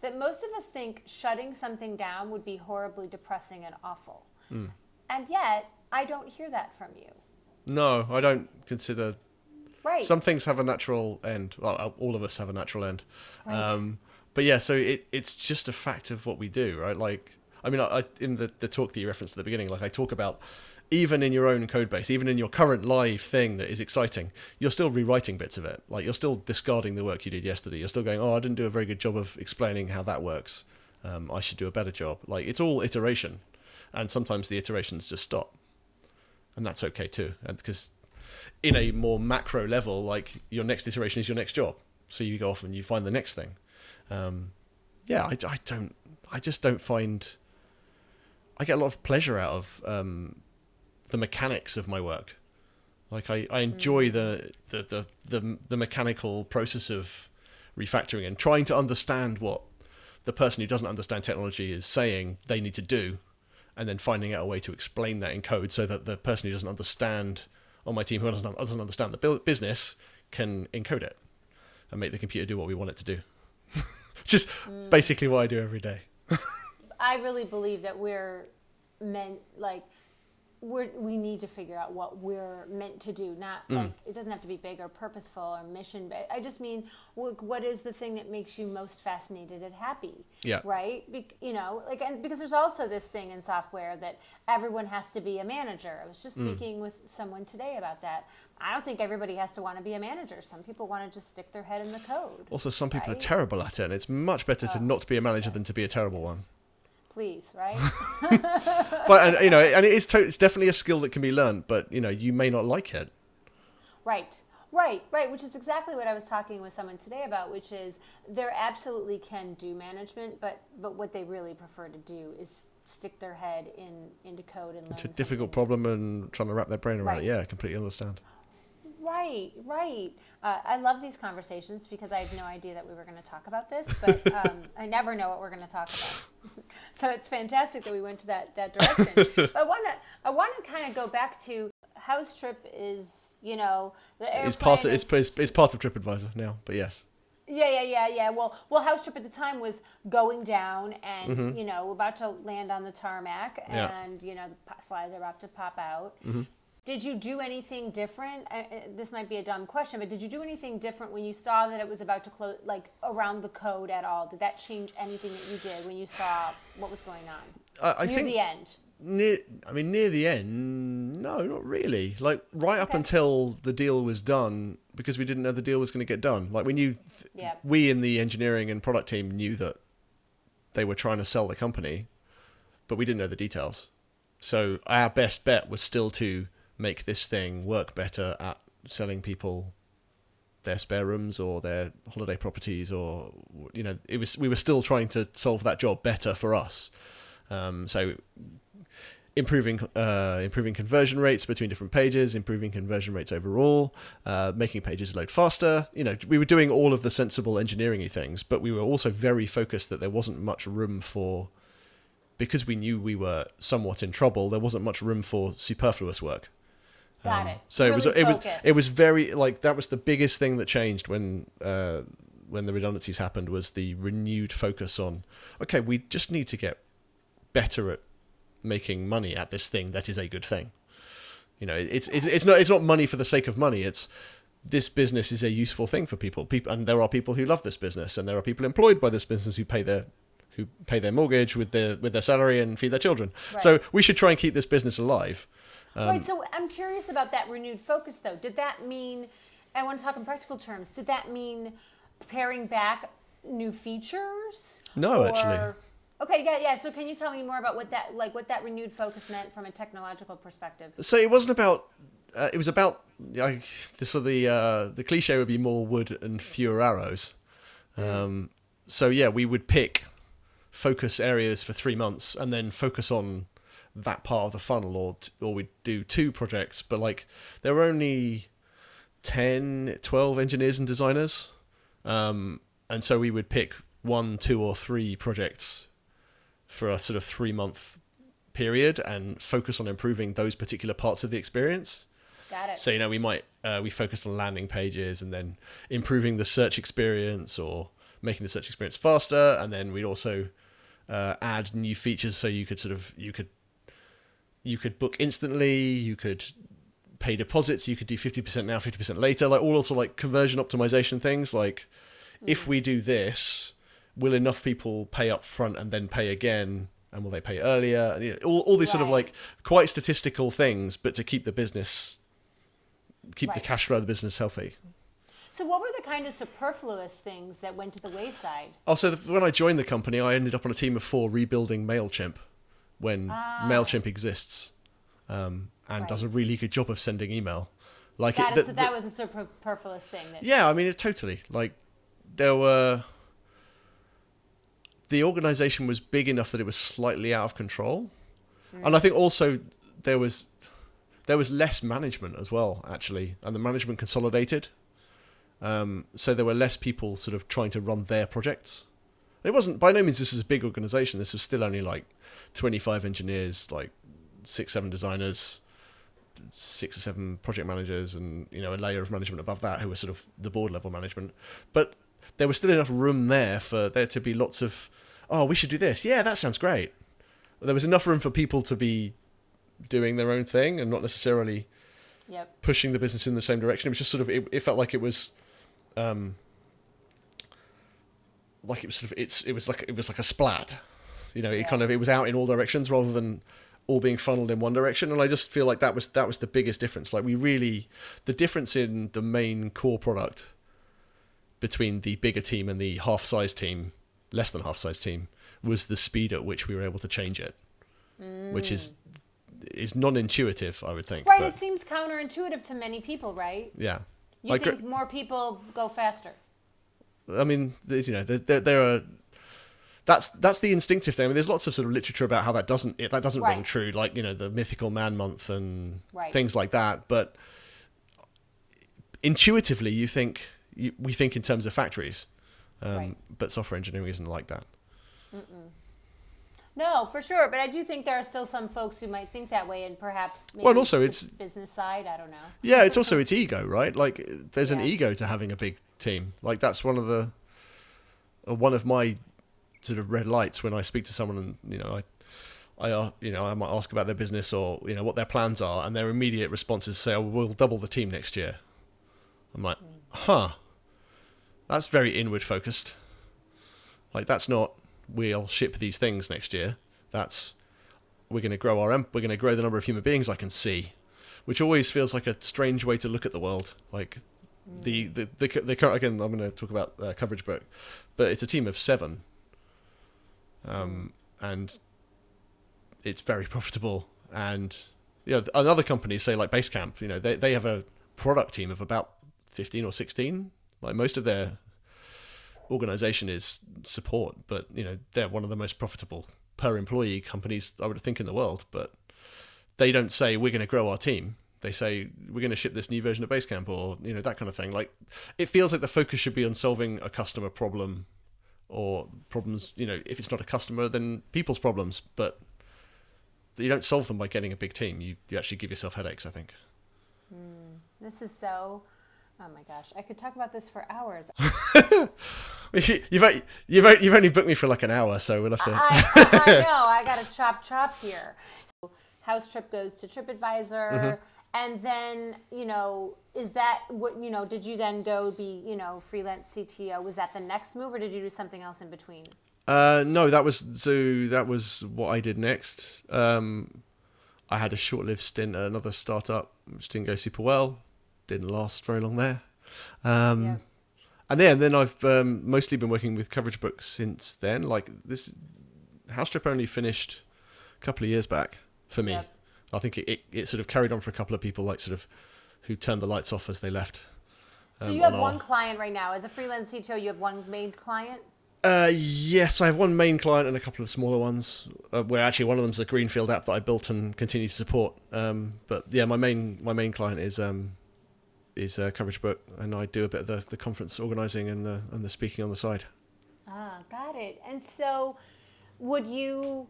that most of us think shutting something down would be horribly depressing and awful Hmm. and yet i don't hear that from you No, I don't consider. Right Some things have a natural end. Well, uh, all of us have a natural end. Right. Um, but yeah, so it, it's just a fact of what we do, right? Like, I mean, I, I- in the, the talk that you referenced at the beginning, like I talk about even in your own code base, even in your current live thing that is exciting, you're still rewriting bits of it. Like you're still discarding the work you did yesterday. You're still going, oh, I didn't do a very good job of explaining how that works. Um, I should do a better job. Like it's all iteration, and sometimes the iterations just stop, and that's okay too. Because in a more macro level, like your next iteration is your next job, so you go off and you find the next thing. Um, yeah, I, I don't, I just don't find. I get a lot of pleasure out of um, the mechanics of my work. Like I, I enjoy the, the, the, the, the mechanical process of refactoring and trying to understand what the person who doesn't understand technology is saying they need to do, and then finding out a way to explain that in code so that the person who doesn't understand on my team who doesn't, doesn't understand the business can encode it and make the computer do what we want it to do. Which is mm. basically what I do every day. I really believe that we're meant like we're we need to figure out what we're meant to do. Not Mm. like it doesn't have to be big or purposeful or mission. But I just mean wh- what is the thing that makes you most fascinated and happy? Yeah. Right. Be- you know, like and because there's also this thing in software that everyone has to be a manager. I was just Mm. speaking with someone today about that. I don't think everybody has to want to be a manager. Some people want to just stick their head in the code. Also, some people Right. are terrible at it, and it's much better to not be a manager than to be a terrible one. Please, right? But and, you know, and it is to- it's definitely a skill that can be learned, but you know, you may not like it. Right, right, right. Which is exactly what I was talking with someone today about, which is they absolutely can do management, but but what they really prefer to do is stick their head in into code and learn. It's a difficult problem and trying to wrap their brain around Right. it. Yeah, I completely understand. Right, right. Uh, I love these conversations because I had no idea that we were going to talk about this, but um, I never know what we're going to talk about. So it's fantastic that we went to that that direction. but I want to I want to kind of go back to House Trip is you know the airplane It's part of is, it's, it's, it's part of TripAdvisor now, but yes. Yeah, yeah, yeah, yeah. Well, well, House Trip at the time was going down, and Mm-hmm. you know, about to land on the tarmac, Yeah. and you know, the slides are about to pop out. Mm-hmm. Did you do anything different? Uh, uh, this might be a dumb question, but did you do anything different when you saw that it was about to close, like around the code at all? Did that change anything that you did when you saw what was going on I, I near think the end? near I mean near the end, no, not really. Like right up until the deal was done, because we didn't know the deal was going to get done. Like we knew, Yeah. we in the engineering and product team knew that they were trying to sell the company, but we didn't know the details. So our best bet was still to make this thing work better at selling people their spare rooms or their holiday properties or you know it was we were still trying to solve that job better for us. Um, so improving uh, improving conversion rates between different pages improving conversion rates overall uh, making pages load faster. You know we were doing all of the sensible engineering things but we were also very focused that there wasn't much room for because we knew we were somewhat in trouble there wasn't much room for superfluous work Got it. Um, so it was Really it was focused. it was very like that was the biggest thing that changed when uh, when the redundancies happened was the renewed focus on okay, we just need to get better at making money at this thing that is a good thing. You know, it's it's it's not it's not money for the sake of money. It's this business is a useful thing for people. People and there are people who love this business, and there are people employed by this business who pay their who pay their mortgage with their with their salary and feed their children. Right. So we should try and keep this business alive. Um, right. So I'm curious about that renewed focus, though. Did that mean? I want to talk in practical terms. Did that mean paring back new features? No, Or- actually. Okay. Yeah. Yeah. So can you tell me more about what that like what that renewed focus meant from a technological perspective? So it wasn't about. Uh, it was about. I, so the uh, the cliche would be more wood and fewer arrows. Um, so yeah, we would pick focus areas for three months and then focus on that part of the funnel, or t- or we'd do two projects. But like there were only 10, 12 engineers and designers, um, and so we would pick one, two, or three projects for a sort of three month period and focus on improving those particular parts of the experience. Got it. So you know we might uh, we focused on landing pages and then improving the search experience or making the search experience faster, and then we'd also uh, add new features so you could sort of you could you could book instantly, you could pay deposits, you could do fifty percent now, fifty percent later, like all also like conversion optimization things. Like hmm. if we do this, will enough people pay up front and then pay again? And will they pay earlier? And, you know, all, all these sort of like quite statistical things, but to keep the business keep the cash flow of the business healthy. So what were the kind of superfluous things that went to the wayside? Oh, also, the, when I joined the company, I ended up on a team of four rebuilding Mailchimp when Mailchimp exists um, and does a really good job of sending email. Like Got it, it. the- that was a superfluous thing. That, yeah, I mean, it totally like there were the organization was big enough that it was slightly out of control, and I think also there was there was less management as well actually, and the management consolidated. Um, so there were less people sort of trying to run their projects. It wasn't by no means this was a big organization. This was still only like twenty five engineers, like six seven designers, six or seven project managers and you know a layer of management above that who were sort of the board level management but there was still enough room there for there to be lots of oh we should do this yeah that sounds great there was enough room for people to be doing their own thing and not necessarily Yep. pushing the business in the same direction it was just sort of it, it felt like it was um like it was sort of it's it was like it was like a splat you know it Yeah. kind of it was out in all directions rather than all being funneled in one direction and i just feel like that was that was the biggest difference like we really the difference in the main core product between the bigger team and the half size team less than half size team was the speed at which we were able to change it which is is non-intuitive i would think Right. but It seems counterintuitive to many people, right? yeah You Like, think more people go faster. I mean, there's, you know, there, there, there are. That's that's the instinctive thing. I mean, there's lots of sort of literature about how that doesn't it, that doesn't ring true, like you know the mythical man month and Right. things like that. But intuitively, you think you, we think in terms of factories, um, Right. but software engineering isn't like that. No, for sure. But I do think there are still some folks who might think that way, and perhaps maybe Well, and also it's- business side. I don't know. Yeah, it's also it's ego, right? Like there's an ego to having a big team. Like that's one of the uh, one of my sort of red lights when I speak to someone and you know I I uh, you know I might ask about their business or you know what their plans are and their immediate response responses say, "Oh, we'll double the team next year." I'm like, "Huh. That's very inward focused." Like that's not we'll ship these things next year. That's we're going to grow our we're going to grow the number of human beings I can see which always feels like a strange way to look at the world. Like the the the, the current again, I'm going to talk about uh, coverage book, but it's a team of seven, um, and it's very profitable. And you know, other companies say like Basecamp, you know, they they have a product team of about fifteen or sixteen. Like most of their organization is support, but you know, they're one of the most profitable per employee companies I would think in the world, but they don't say we're going to grow our team. They say we're going to ship this new version of Basecamp or you know that kind of thing. Like it feels like the focus should be on solving a customer problem or problems. You know, if it's not a customer, then people's problems. But you don't solve them by getting a big team. You you actually give yourself headaches. I think. Hmm. This is so Oh my gosh, I could talk about this for hours. you've, only, you've, you've only booked me for like an hour, so we'll have to. I, I know, I got to chop chop here. So, house trip goes to TripAdvisor. Mm-hmm. And then, you know, is that what, you know, did you then go be, you know, freelance CTO? Was that the next move or did you do something else in between? Uh, no, that was so. That was what I did next. Um, I had a short-lived stint at another startup, which didn't go super well. Didn't last very long there. Um, Yeah. And then, then I've um, mostly been working with Coverage books since then. Like this, House Trip only finished a couple of years back for me. Yep. I think it, it, it sort of carried on for a couple of people, like sort of who turned the lights off as they left. So um, you have on one our- client right now. As a freelance CTO, you have one main client? Uh, yes, I have one main client and a couple of smaller ones. Uh, where actually one of them's a greenfield app that I built and continue to support. Um, but yeah, my main my main client is um, is uh, Coverage Book, and I do a bit of the, the conference organising and the and the speaking on the side. Ah, got it. And so would you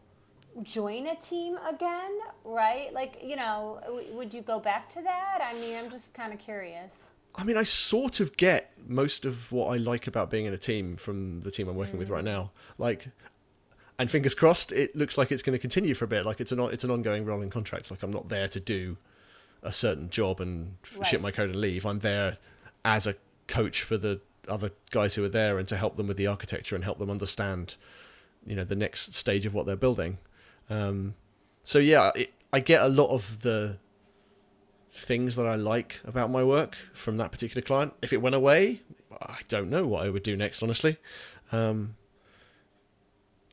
join a team again, right? Like, you know, w- would you go back to that? I mean, I'm just kind of curious. I mean, I sort of get most of what I like about being in a team from the team I'm working with right now. Like, and fingers crossed, it looks like it's going to continue for a bit. Like it's an it's an ongoing rolling contract. Like I'm not there to do a certain job and Right. ship my code and leave. I'm there as a coach for the other guys who are there and to help them with the architecture and help them understand, you know, the next stage of what they're building. Um, so yeah, it, I get a lot of the things that I like about my work from that particular client. If it went away, I don't know what I would do next, honestly. Um,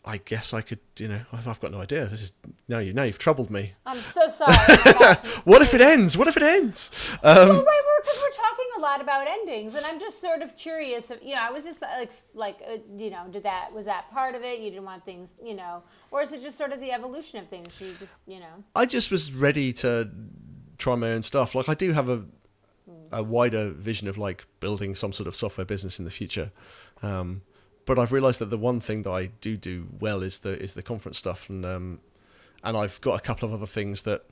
I guess I could, you know, I've, I've got no idea. This is now you now you've troubled me. I'm so sorry. What if it ends? What if it ends? Um, Well, right, we're because we're talking a lot about endings, and I'm just sort of curious. If, you know, I was just like, like, uh, you know, did that was that part of it? You didn't want things, you know, or is it just sort of the evolution of things? You just, you know, I just was ready to try my own stuff. Like I do have a a wider vision of like building some sort of software business in the future. Um, but I've realized that the one thing that I do do well is the is the conference stuff, and um, and I've got a couple of other things that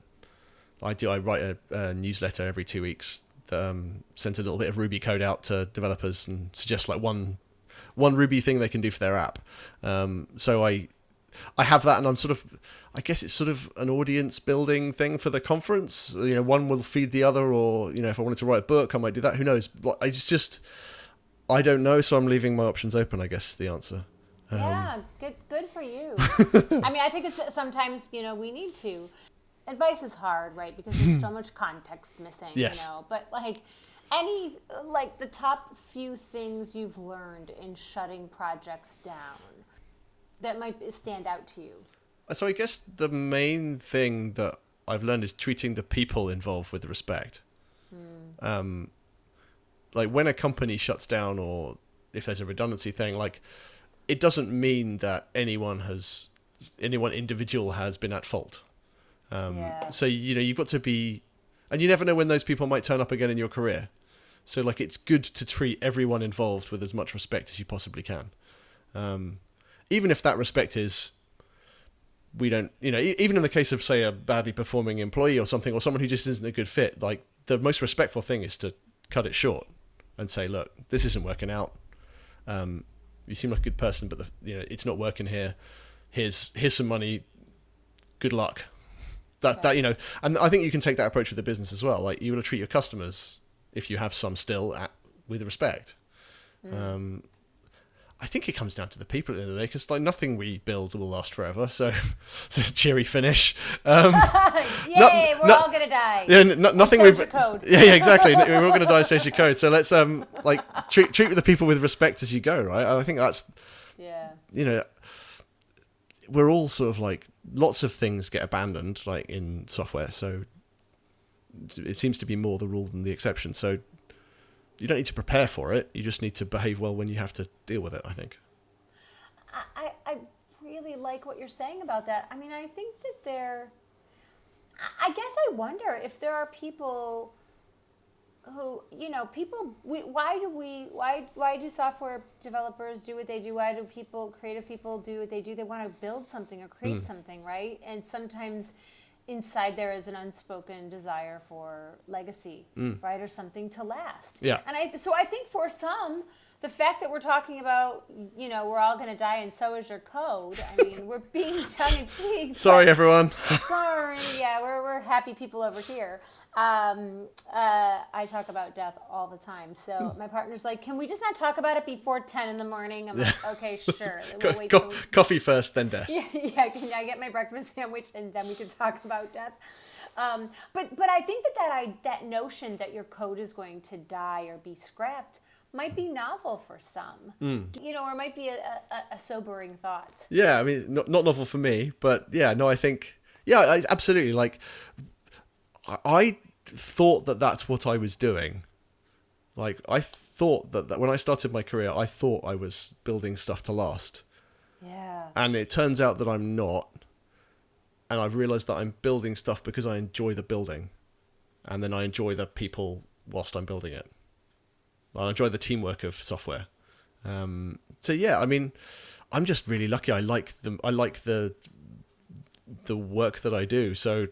I do. I write a, a newsletter every two weeks that um, sends a little bit of Ruby code out to developers and suggests like one one Ruby thing they can do for their app. Um, so I I have that, and I'm sort of, I guess it's sort of an audience building thing for the conference. You know, one will feed the other, or you know, if I wanted to write a book, I might do that. Who knows? It's just, I don't know, so I'm leaving my options open. I guess is the answer. Um, yeah, good, good for you. I mean, I think it's sometimes you know we need to. Advice is hard, right? Because there's so much context missing. Yes. You know, but like any like the top few things you've learned in shutting projects down that might stand out to you. So I guess the main thing that I've learned is treating the people involved with respect. Um, like when a company shuts down, or if there's a redundancy thing, like it doesn't mean that anyone has, anyone individual has been at fault. Um, Yeah. So you know you've got to be, and you never know when those people might turn up again in your career. So like it's good to treat everyone involved with as much respect as you possibly can, um, even if that respect is we don't you know even in the case of say a badly performing employee or something or someone who just isn't a good fit like the most respectful thing is to cut it short and say look this isn't working out. Um, you seem like a good person but the, you know it's not working here. Here's here's some money. Good luck. That that you know and i think you can take that approach with the business as well. Like you will treat your customers if you have some still at, with respect. Um, I think it comes down to the people at the end of the day because like nothing we build will last forever. So it's a cheery finish. Um, Yay, we're no- all gonna die. yeah, no- nothing we is your code. Yeah, yeah, exactly. We're all going to die. So your code. So let's um like treat treat the people with respect as you go, right? And I think that's Yeah. you know we're all sort of like lots of things get abandoned like in software. So it seems to be more the rule than the exception. So you don't need to prepare for it. You just need to behave well when you have to deal with it. I think. I, I really like what you're saying about that. I mean, I think that there, I- guess I wonder if there are people who, you know, people, we, why do we, why, why do software developers do what they do? Why do people, creative people do what they do? They want to build something or create hmm. something, right? And sometimes inside there is an unspoken desire for legacy, right, or something to last. Mm. Yeah. And I so I think for some. The fact that we're talking about, you know, we're all going to die and so is your code. I mean, we're being tongue in cheek. Sorry, everyone. Sorry, yeah, we're, we're happy people over here. Um, uh, I talk about death all the time. So Hmm. my partner's like, can we just not talk about it before 10 in the morning? I'm like, okay, sure. We'll wait co- till- coffee first, then death. yeah, yeah, can I get my breakfast sandwich and then we can talk about death? Um, but but I think that that, I, that notion that your code is going to die or be scrapped might be novel for some. Hmm. You know, or might be a, a, a sobering thought. Yeah, I mean, not, not novel for me, but yeah, no, I think, yeah, I, absolutely. Like, I, thought that that's what I was doing. Like, I thought that, that when I started my career, I thought I was building stuff to last. Yeah. And it turns out that I'm not. And I've realized that I'm building stuff because I enjoy the building. And then I enjoy the people whilst I'm building it. I enjoy the teamwork of software. Um, so yeah, I mean, I'm just really lucky. I like the I like the the work that I do. So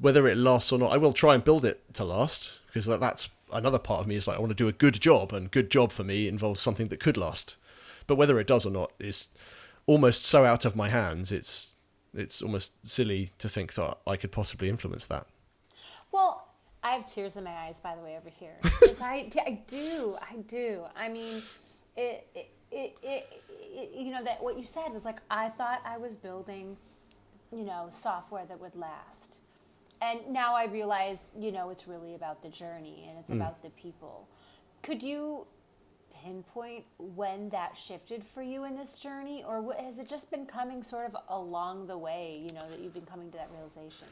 whether it lasts or not, I will try and build it to last because that, that's another part of me is like I want to do a good job, and good job for me involves something that could last. But whether it does or not is almost so out of my hands. It's it's almost silly to think that I could possibly influence that. Well, I have tears in my eyes, by the way, over here. I, I do, I do. I mean, it, it, it, it, it, you know, that what you said was like, I thought I was building, you know, software that would last. And now I realize, you know, it's really about the journey and it's mm. about the people. Could you pinpoint when that shifted for you in this journey, or what, has it just been coming sort of along the way, you know, that you've been coming to that realization?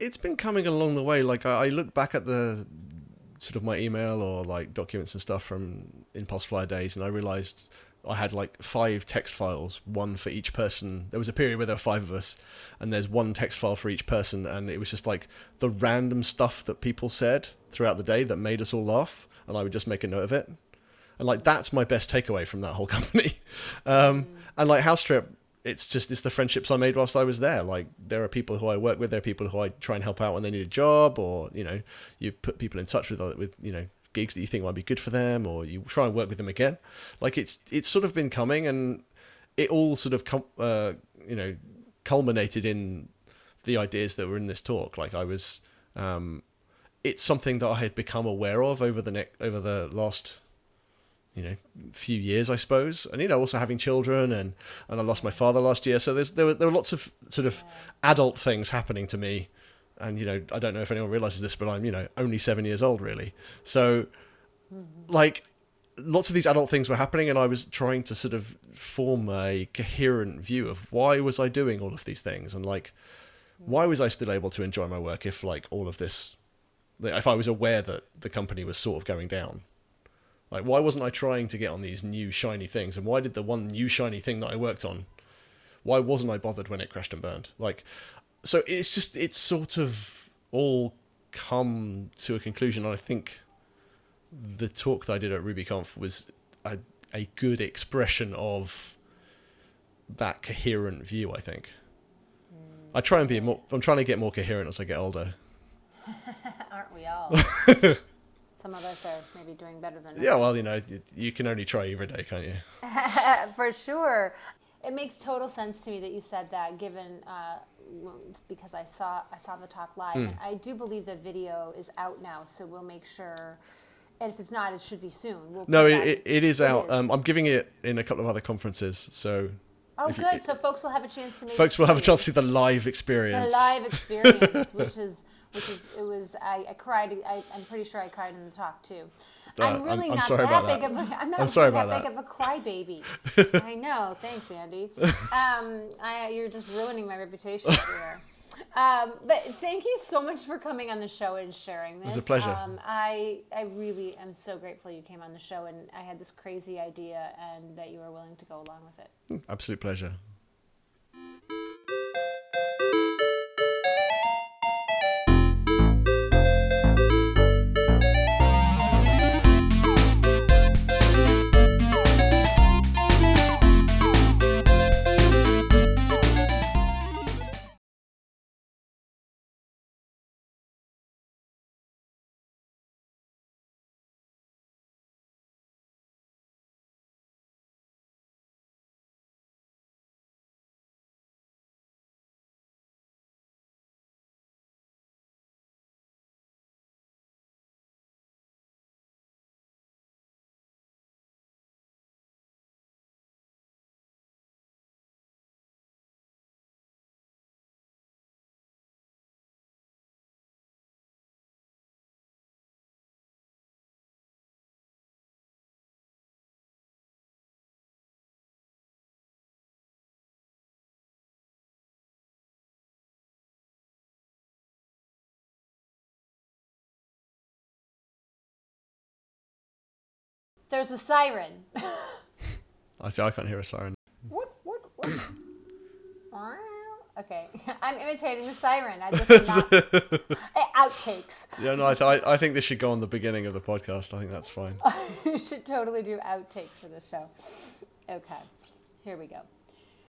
it's been coming along the way. Like I, I look back at the sort of my email or like documents and stuff from Impulse Flyer days, and I realized I had like five text files, one for each person. There was a period where there were five of us, and there's one text file for each person, and it was just like the random stuff that people said throughout the day that made us all laugh, and I would just make a note of it. And like that's my best takeaway from that whole company. Um, and like House Trip, it's just it's the friendships I made whilst I was there. Like there are people who I work with, there are people who I try and help out when they need a job, or you know, you put people in touch with other- with you know gigs that you think might be good for them, or you try and work with them again. Like it's it's sort of been coming, and it all sort of com- uh, you know culminated in the ideas that were in this talk. Like I was, um, it's something that I had become aware of over the next over the last you know few years I suppose and you know also having children and and I lost my father last year so there's there were, there were lots of sort of adult things happening to me and you know I don't know if anyone realizes this but I'm you know only 7 years old really so like lots of these adult things were happening and I was trying to sort of form a coherent view of why was I doing all of these things and like why was I still able to enjoy my work if like all of this if I was aware that the company was sort of going down like, why wasn't I trying to get on these new shiny things? And why did the one new shiny thing that I worked on, why wasn't I bothered when it crashed and burned? Like, so it's just, it's sort of all come to a conclusion. And I think the talk that I did at RubyConf was a, a good expression of that coherent view, I think. I try and be more, I'm trying to get more coherent as I get older. Aren't we all? Some of us are maybe doing better than Yeah, others. well, you know, you- you can only try every day, can't you? for sure. It makes total sense to me that you said that, given uh, because I saw I saw the talk live. And I do believe the video is out now, so we'll make sure. And if it's not, it should be soon. We'll No, it, it, it is It out. is. Um, I'm giving it in a couple of other conferences, so oh, if you- good. so folks will have a chance to. Folks will have a see chance to see the live experience. the live experience, which is which is it was. I, I cried. I, I'm pretty sure I cried in the talk too. Uh, I'm I'm- really I'm not sorry that about big that. of a. I'm not I'm sorry that about big of a crybaby. I know. Thanks, Andy. Um, I, you're just ruining my reputation here. Um, but thank you so much for coming on the show and sharing this. It was a pleasure. Um, I I really am so grateful you came on the show and I had this crazy idea and that you were willing to go along with it. Absolute pleasure. There's a siren. I see. I can't hear a siren. what, what, what? okay, I'm imitating the siren. I just not, outtakes. Yeah, no, I, th- I think this should go on the beginning of the podcast. I think that's fine. you should totally do outtakes for this show. Okay, here we go.